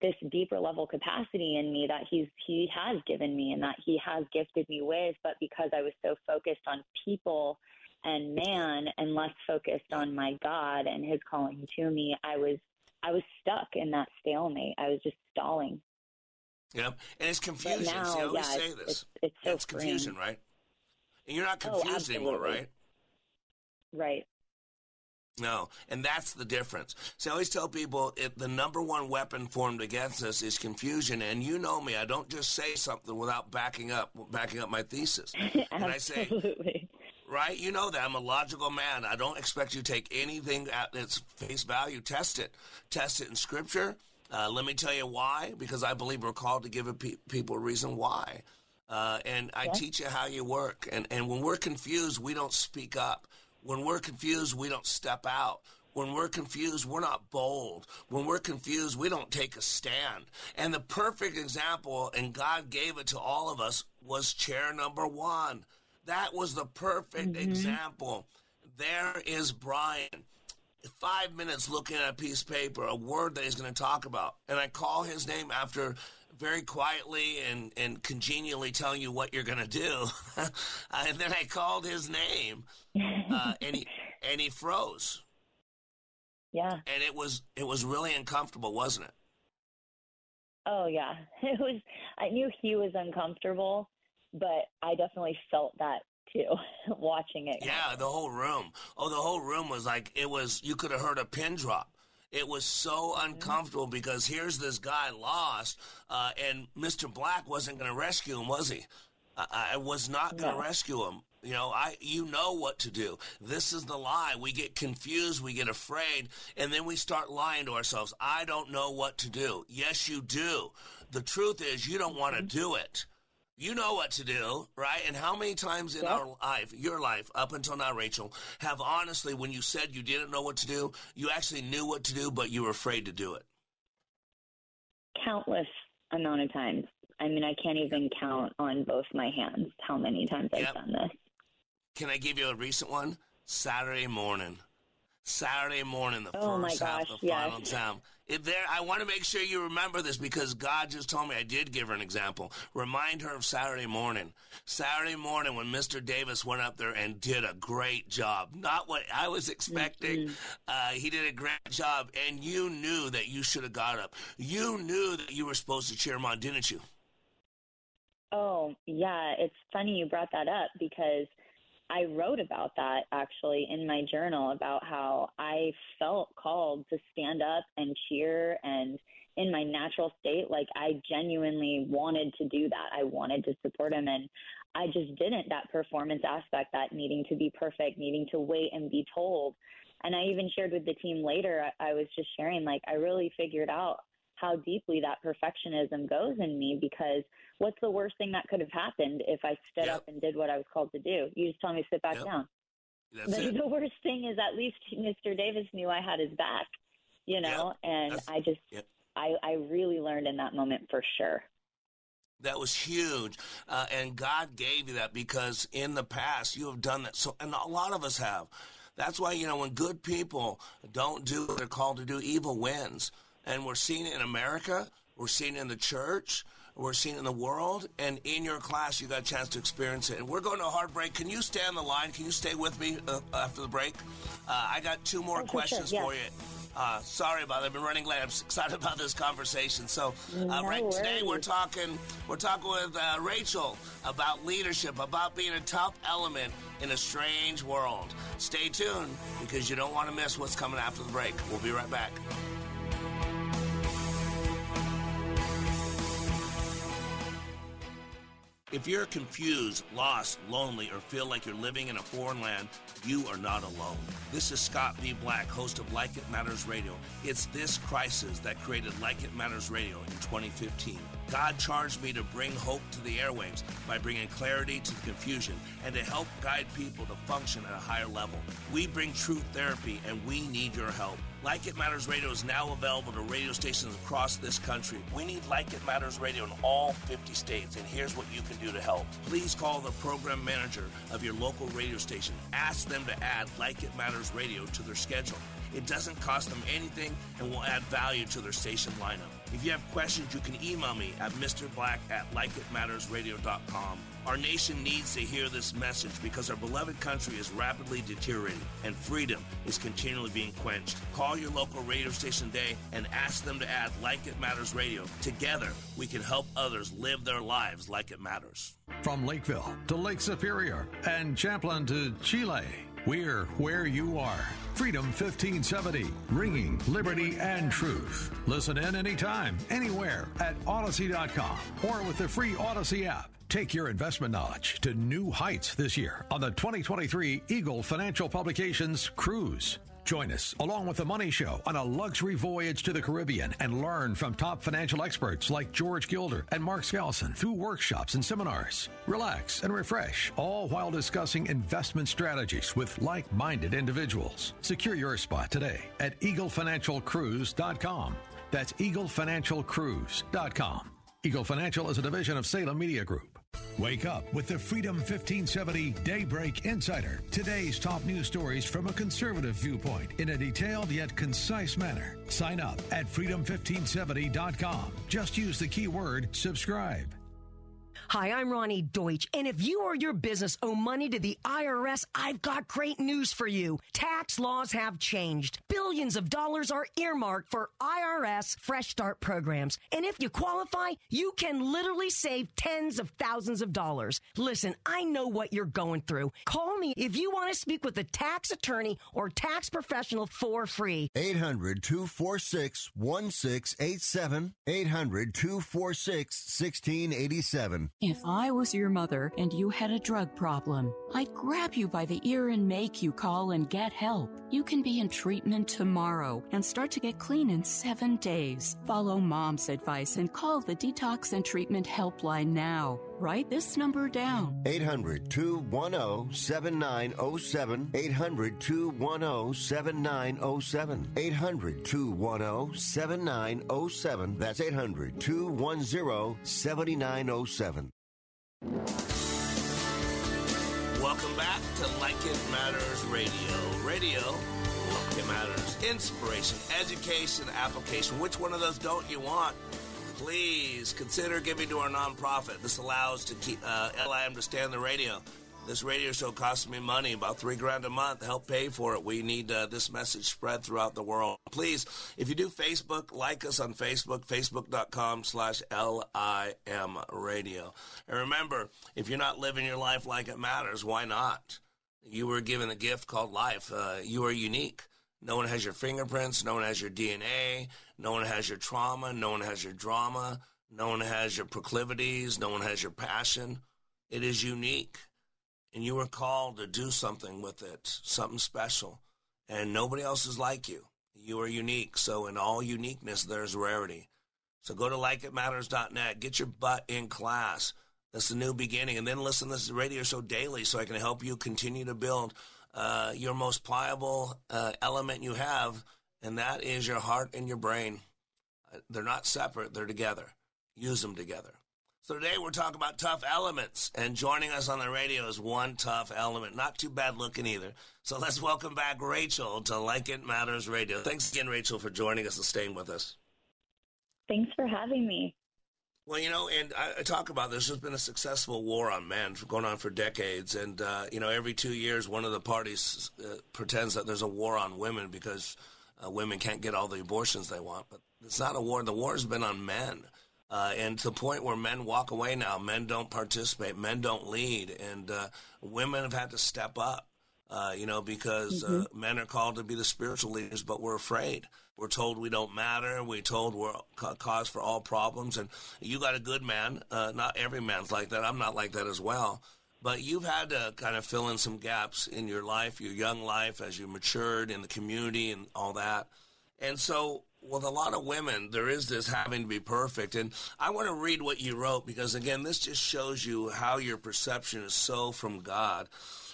this deeper level capacity in me that he's he has given me and that he has gifted me with but because i was so focused on people and man and less focused on my God and his calling to me, I was I was stuck in that stalemate. I was just stalling. Yep. And it's confusion. now, See, I always yeah, say it's- this. it's- it's so it's confusion, right? And you're not Oh, confused anymore, right? Right. No, and that's the difference. So I always tell people it, the number one weapon formed against us is confusion. And you know me, I don't just say something without backing up, backing up my thesis. and I say, Absolutely. right? You know that I'm a logical man. I don't expect you to take anything at its face value. Test it. Test it in Scripture. Uh, let me tell you why. Because I believe we're called to give pe- people a reason why. Uh, and I Yeah. teach you how you work. And, and when we're confused, we don't speak up. When we're confused, we don't step out. When we're confused, we're not bold. When we're confused, we don't take a stand. And the perfect example, and God gave it to all of us, was chair number one. That was the perfect mm-hmm. example. There is Brian. Five minutes looking at a piece of paper, a word that he's going to talk about. And I call his name after very quietly and, and congenially telling you what you're going to do. and then I called his name uh, and, he, and he froze. Yeah. And it was it was really uncomfortable, wasn't it? Oh yeah. It was I knew he was uncomfortable, but I definitely felt that too watching it. Yeah, the whole room. Oh, the whole room was like it was. You could have heard a pin drop. It was so uncomfortable because here's this guy lost, uh, and Mr. Black wasn't going to rescue him, was he? I, I was not going to No. rescue him. You know, I you know what to do. This is the lie. We get confused, we get afraid, and then we start lying to ourselves. I don't know what to do. Yes, you do. The truth is, you don't want to do it. You know what to do, right? And how many times in our life, your life, up until now, Rachel, have honestly, when you said you didn't know what to do, you actually knew what to do, but you were afraid to do it? Countless amount of times. I mean, I can't even count on both my hands how many times I've done this. Can I give you a recent one? Saturday morning. Saturday morning, the Oh, my first half the final yes. exam. If there, I want to make sure you remember this because God just told me I did give her an example. Remind her of Saturday morning. Saturday morning when Mr. Davis went up there and did a great job. Not what I was expecting. Mm-hmm. Uh, he did a great job, and you knew that you should have got up. You knew that you were supposed to cheer him on, didn't you? Oh, yeah. It's funny you brought that up because I wrote about that actually in my journal about how I felt called to stand up and cheer and in my natural state, like I genuinely wanted to do that. I wanted to support him and I just didn't that performance aspect, that needing to be perfect, needing to wait and be told. And I even shared with the team later, I, I was just sharing, like, I really figured out how deeply that perfectionism goes in me because what's the worst thing that could have happened if I stood up and did what I was called to do? You just tell me to sit back Yep. down. That's the, it. the worst thing is at least Mr. Davis knew I had his back, you know, and That's- I just, Yep. I, I really learned in that moment for sure. That was huge. Uh, and God gave you that because in the past you have done that. So, and a lot of us have. That's why, you know, when good people don't do what they're called to do, evil wins. And we're seeing it in America, we're seeing it in the church, we're seeing it in the world, and in your class, you got a chance to experience it. And we're going to a hard break. Can you stay on the line? Can you stay with me uh, after the break? Uh, I got two more Oh, questions sure, for you. Uh, sorry about it. I've been running late. I'm excited about this conversation. So, uh, No right today we're talking. We're talking with uh, Rachel about leadership, about being a top element in a strange world. Stay tuned because you don't want to miss what's coming after the break. We'll be right back. If you're confused, lost, lonely, or feel like you're living in a foreign land, you are not alone. This is Scott B. Black, host of Like It Matters Radio. It's this crisis that created Like It Matters Radio in 2015. God charged me to bring hope to the airwaves by bringing clarity to the confusion and to help guide people to function at a higher level. We bring truth therapy and we need your help. Like It Matters Radio is now available to radio stations across this country. We need Like It Matters Radio in all 50 states, and here's what you can do to help. Please call the program manager of your local radio station. Ask them to add Like It Matters Radio to their schedule. It doesn't cost them anything and will add value to their station lineup. If you have questions, you can email me at mrblack at likeitmattersradio.com. Our nation needs to hear this message because our beloved country is rapidly deteriorating and freedom is continually being quenched. Call your local radio station today and ask them to add Like It Matters Radio. Together, we can help others live their lives like it matters. From Lakeville to Lake Superior and Champlin to Chile, we're where you are. Freedom 1570, ringing liberty and truth. Listen in anytime, anywhere at Odyssey.com or with the free Odyssey app. Take your investment knowledge to new heights this year on the 2023 Eagle Financial Publications Cruise. Join us along with the Money Show on a luxury voyage to the Caribbean and learn from top financial experts like George Gilder and Mark Skousen through workshops and seminars. Relax and refresh, all while discussing investment strategies with like minded individuals. Secure your spot today at eaglefinancialcruise.com. That's eaglefinancialcruise.com. Eagle Financial is a division of Salem Media Group. Wake up with the Freedom 1570 Daybreak Insider. Today's top news stories from a conservative viewpoint in a detailed yet concise manner. Sign up at freedom1570.com. Just use the keyword subscribe. Hi, I'm Ronnie Deutsch, and if you or your business owe money to the IRS, I've got great news for you. Tax laws have changed. Billions of dollars are earmarked for IRS Fresh Start programs, and if you qualify, you can literally save tens of thousands of dollars. Listen, I know what you're going through. Call me if you want to speak with a tax attorney or tax professional for free. 800 246 1687. 800 246 1687. If I was your mother and you had a drug problem, I'd grab you by the ear and make you call and get help. You can be in treatment tomorrow and start to get clean in seven days. Follow mom's advice and call the Detox and Treatment Helpline now. Write this number down. 800 210 7907. 800 210 7907. 800 210 7907. That's 800 210 7907. Welcome back to Like It Matters Radio. Radio, like it matters. Inspiration, education, application. Which one of those don't you want? Please consider giving to our nonprofit. This allows to keep uh, LIM to stay on the radio. This radio show costs me money, about three grand a month. Help pay for it. We need uh, this message spread throughout the world. Please, if you do Facebook, like us on Facebook, facebook.com slash LIM radio. And remember, if you're not living your life like it matters, why not? You were given a gift called life. Uh, you are unique. No one has your fingerprints. No one has your DNA. No one has your trauma. No one has your drama. No one has your proclivities. No one has your passion. It is unique. And you were called to do something with it, something special. And nobody else is like you. You are unique. So, in all uniqueness, there's rarity. So, go to likeitmatters.net. Get your butt in class. That's the new beginning. And then listen to this radio show daily so I can help you continue to build uh, your most pliable uh, element you have, and that is your heart and your brain. Uh, They're not separate, they're together. Use them together. So today we're talking about tough elements, and joining us on the radio is one tough element. Not too bad looking either. So let's welcome back Rachel to Like It Matters Radio. Thanks again, Rachel, for joining us and staying with us. Thanks for having me. Well, you know, and I, I talk about this. There's been a successful war on men going on for decades, and uh, you know, every two years, one of the parties uh, pretends that there's a war on women because uh, women can't get all the abortions they want. But it's not a war. The war has been on men. Uh, and to the point where men walk away now, men don't participate, men don't lead, and uh, women have had to step up. Uh, you know, because uh, mm-hmm. men are called to be the spiritual leaders, but we're afraid. We're told we don't matter. We're told we're a cause for all problems. And you got a good man. Uh, not every man's like that. I'm not like that as well. But you've had to kind of fill in some gaps in your life, your young life, as you matured in the community and all that. And so with a lot of women, there is this having to be perfect. And I want to read what you wrote because, again, this just shows you how your perception is so from God.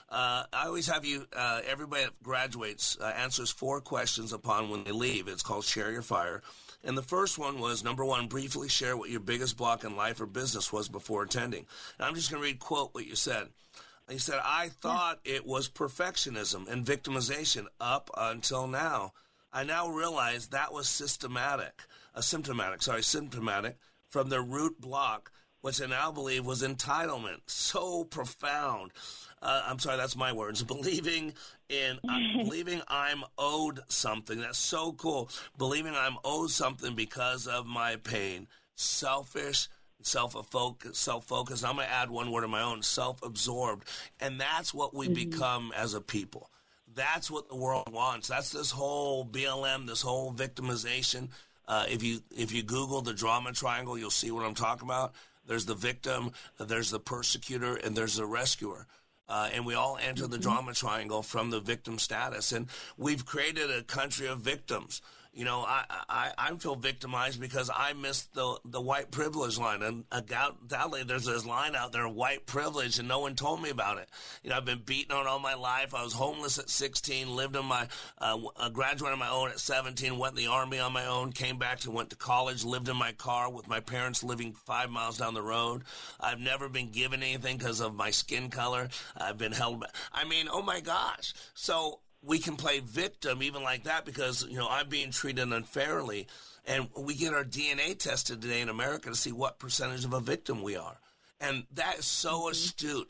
Uh, I always have you, uh, everybody that graduates uh, answers four questions upon when they leave. It's called Share Your Fire. And the first one was number one, briefly share what your biggest block in life or business was before attending. And I'm just going to read quote what you said. You said, I thought it was perfectionism and victimization up until now. I now realize that was systematic, a symptomatic, sorry, symptomatic from the root block, which I now believe was entitlement. So profound. Uh, I'm sorry, that's my words. Believing in, uh, believing I'm owed something. That's so cool. Believing I'm owed something because of my pain. Selfish, self-focused, self-focused. I'm going to add one word of my own: self-absorbed, and that's what we mm-hmm. become as a people. That's what the world wants. That's this whole BLM, this whole victimization. Uh, if you if you Google the drama triangle, you'll see what I'm talking about. There's the victim, there's the persecutor, and there's the rescuer. Uh, and we all enter the mm-hmm. drama triangle from the victim status. And we've created a country of victims you know, I, I, I feel victimized because I missed the the white privilege line, and undoubtedly there's this line out there, white privilege, and no one told me about it. You know, I've been beaten on all my life. I was homeless at 16, lived on my, uh, graduated on my own at 17, went in the army on my own, came back to went to college, lived in my car with my parents living five miles down the road. I've never been given anything because of my skin color. I've been held. Back. I mean, oh my gosh. So we can play victim even like that because you know I'm being treated unfairly, and we get our DNA tested today in America to see what percentage of a victim we are, and that is so mm-hmm. astute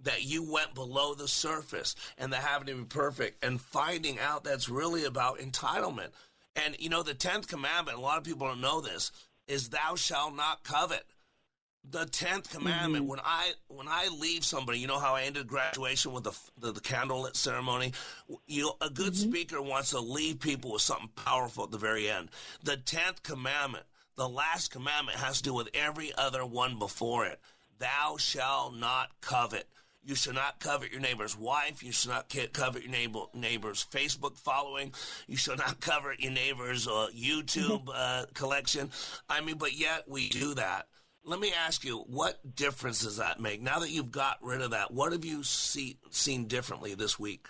that you went below the surface and the having to be perfect and finding out that's really about entitlement. And you know the tenth commandment. A lot of people don't know this is thou shalt not covet the tenth commandment. Mm-hmm. When I when I leave somebody, you know how I ended graduation with the the, the candlelit ceremony. You a good mm-hmm. speaker wants to leave people with something powerful at the very end. The tenth commandment, the last commandment, has to do with every other one before it. Thou shalt not covet. You should not covet your neighbor's wife. You should not covet your neighbor, neighbor's Facebook following. You should not covet your neighbor's uh, YouTube uh, collection. I mean, but yet we do that let me ask you, what difference does that make? Now that you've got rid of that, what have you see, seen differently this week?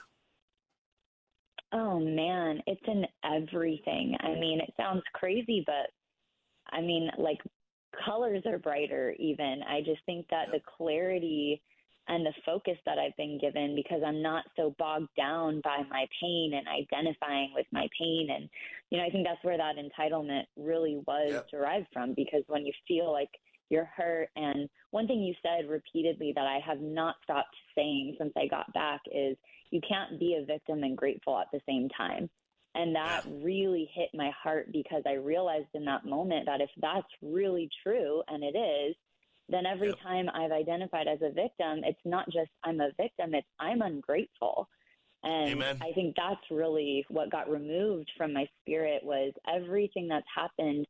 Oh man, it's in everything. I mean, it sounds crazy, but I mean, like colors are brighter even. I just think that the clarity and the focus that I've been given because I'm not so bogged down by my pain and identifying with my pain. And, you know, I think that's where that entitlement really was yep. derived from because when you feel like you're hurt. And one thing you said repeatedly that I have not stopped saying since I got back is you can't be a victim and grateful at the same time. And that really hit my heart because I realized in that moment that if that's really true, and it is, then every yep. time I've identified as a victim, it's not just I'm a victim, it's I'm ungrateful. And Amen. I think that's really what got removed from my spirit was everything that's happened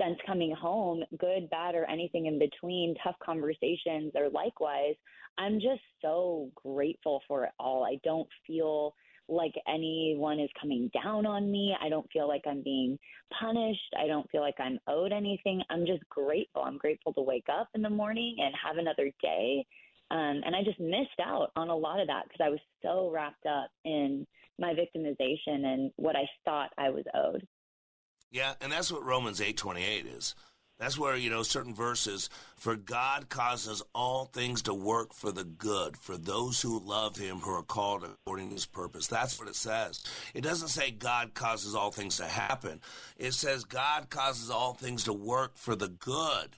since coming home, good, bad, or anything in between, tough conversations or likewise, I'm just so grateful for it all. I don't feel like anyone is coming down on me. I don't feel like I'm being punished. I don't feel like I'm owed anything. I'm just grateful. I'm grateful to wake up in the morning and have another day. Um, and I just missed out on a lot of that because I was so wrapped up in my victimization and what I thought I was owed. Yeah, and that's what Romans 8:28 is. That's where, you know, certain verses, for God causes all things to work for the good, for those who love him, who are called according to his purpose. That's what it says. It doesn't say God causes all things to happen. It says God causes all things to work for the good,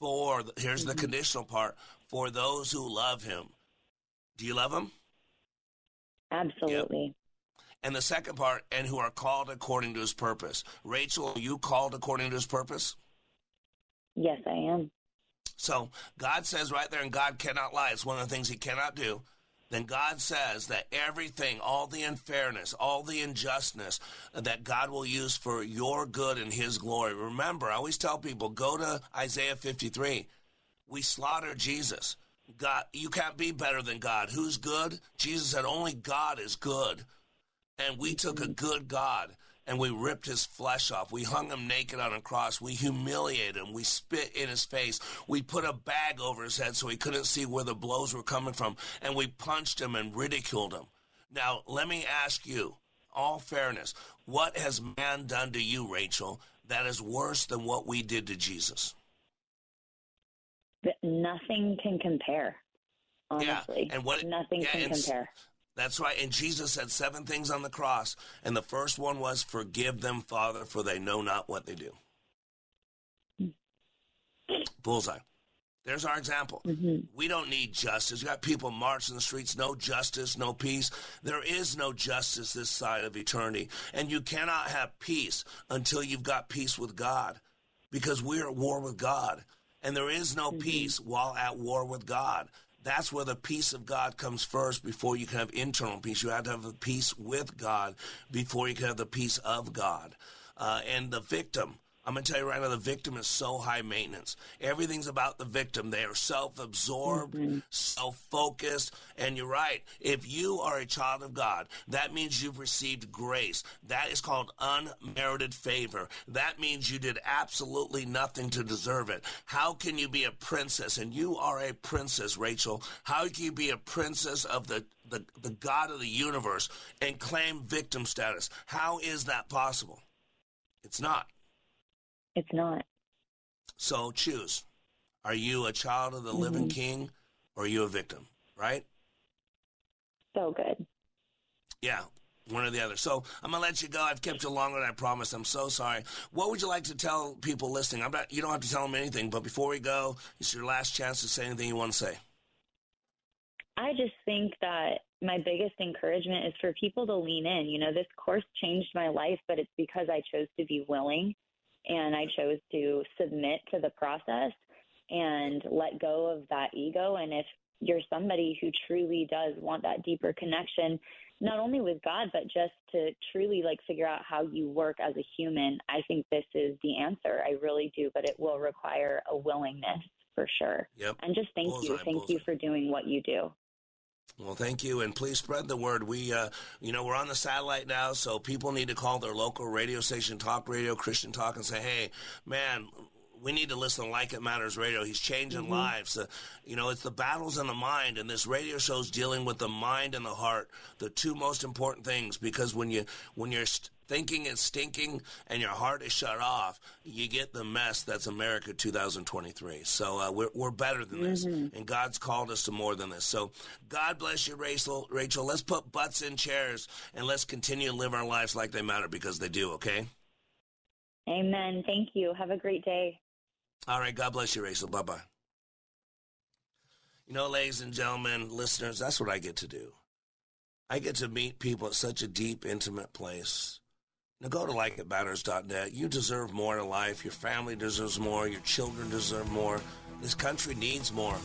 for, here's the mm-hmm. conditional part, for those who love him. Do you love him? Absolutely. And the second part, and who are called according to his purpose. Rachel, are you called according to his purpose? Yes, I am. So God says right there, and God cannot lie. It's one of the things he cannot do. Then God says that everything, all the unfairness, all the injustice, that God will use for your good and his glory. Remember, I always tell people go to Isaiah 53. We slaughter Jesus. God, you can't be better than God. Who's good? Jesus said only God is good. And we took a mm-hmm. good God and we ripped his flesh off. We hung him naked on a cross. We humiliated him. We spit in his face. We put a bag over his head so he couldn't see where the blows were coming from. And we punched him and ridiculed him. Now, let me ask you, all fairness, what has man done to you, Rachel, that is worse than what we did to Jesus? Nothing can compare. Honestly, yeah. and what nothing yeah, can compare. That's right. And Jesus said seven things on the cross. And the first one was, Forgive them, Father, for they know not what they do. Bullseye. There's our example. Mm-hmm. We don't need justice. You got people marching the streets, no justice, no peace. There is no justice this side of eternity. And you cannot have peace until you've got peace with God because we're at war with God. And there is no mm-hmm. peace while at war with God. That's where the peace of God comes first before you can have internal peace. You have to have the peace with God before you can have the peace of God. Uh, and the victim, I'm going to tell you right now, the victim is so high maintenance. Everything's about the victim. They are self absorbed, mm-hmm. self focused. And you're right. If you are a child of God, that means you've received grace. That is called unmerited favor. That means you did absolutely nothing to deserve it. How can you be a princess? And you are a princess, Rachel. How can you be a princess of the the, the God of the universe and claim victim status. How is that possible? It's not. It's not. So choose. Are you a child of the mm-hmm. living king or are you a victim, right? So good. Yeah, one or the other. So I'm gonna let you go. I've kept you longer than I promised. I'm so sorry. What would you like to tell people listening? I'm not. You don't have to tell them anything. But before we go, it's your last chance to say anything you want to say. I just think that my biggest encouragement is for people to lean in. You know, this course changed my life, but it's because I chose to be willing and I chose to submit to the process and let go of that ego. And if you're somebody who truly does want that deeper connection, not only with God, but just to truly like figure out how you work as a human, I think this is the answer. I really do, but it will require a willingness for sure. Yep. And just thank bullseye, you. Thank bullseye. you for doing what you do. Well, thank you, and please spread the word. We, uh, you know, we're on the satellite now, so people need to call their local radio station, talk radio, Christian talk, and say, "Hey, man, we need to listen to Like It Matters Radio. He's changing mm-hmm. lives. Uh, you know, it's the battles in the mind, and this radio show's dealing with the mind and the heart, the two most important things. Because when you when you're st- thinking it's stinking and your heart is shut off, you get the mess that's America 2023. So uh, we're, we're better than this, mm-hmm. and God's called us to more than this. So God bless you, Rachel. Rachel, let's put butts in chairs and let's continue to live our lives like they matter because they do. Okay. Amen. Thank you. Have a great day. All right. God bless you, Rachel. Bye bye. You know, ladies and gentlemen, listeners, that's what I get to do. I get to meet people at such a deep, intimate place now go to likeitmatters.net. You deserve more in life. Your family deserves more. Your children deserve more. This country needs more.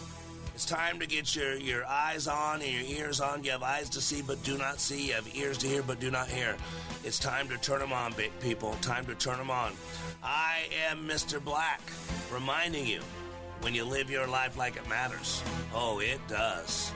It's time to get your, your eyes on and your ears on. You have eyes to see but do not see. You have ears to hear but do not hear. It's time to turn them on, people. Time to turn them on. I am Mr. Black, reminding you when you live your life like it matters. Oh, it does.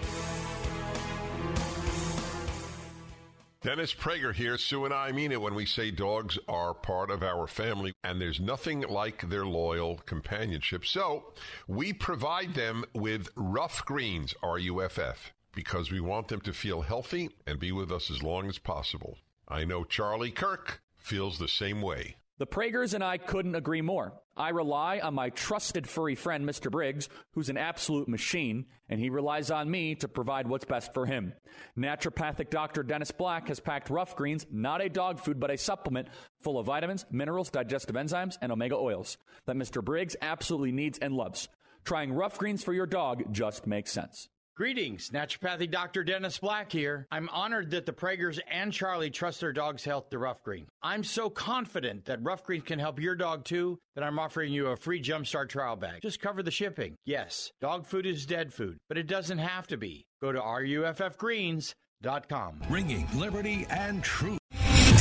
Dennis Prager here. Sue and I mean it when we say dogs are part of our family, and there's nothing like their loyal companionship. So we provide them with Ruff Greens, R U F F, because we want them to feel healthy and be with us as long as possible. I know Charlie Kirk feels the same way. The Pragers and I couldn't agree more. I rely on my trusted furry friend, Mr. Briggs, who's an absolute machine, and he relies on me to provide what's best for him. Naturopathic Dr. Dennis Black has packed Ruff Greens, not a dog food, but a supplement full of vitamins, minerals, digestive enzymes, and omega oils that Mr. Briggs absolutely needs and loves. Trying Ruff Greens for your dog just makes sense. Greetings, naturopathy Dr. Dennis Black here. I'm honored that the Pragers and Charlie trust their dog's health to Ruff Green. I'm so confident that Ruff Green can help your dog too that I'm offering you a free Jumpstart trial bag. Just cover the shipping. Yes, dog food is dead food, but it doesn't have to be. Go to ruffgreens.com. Ringing liberty and truth.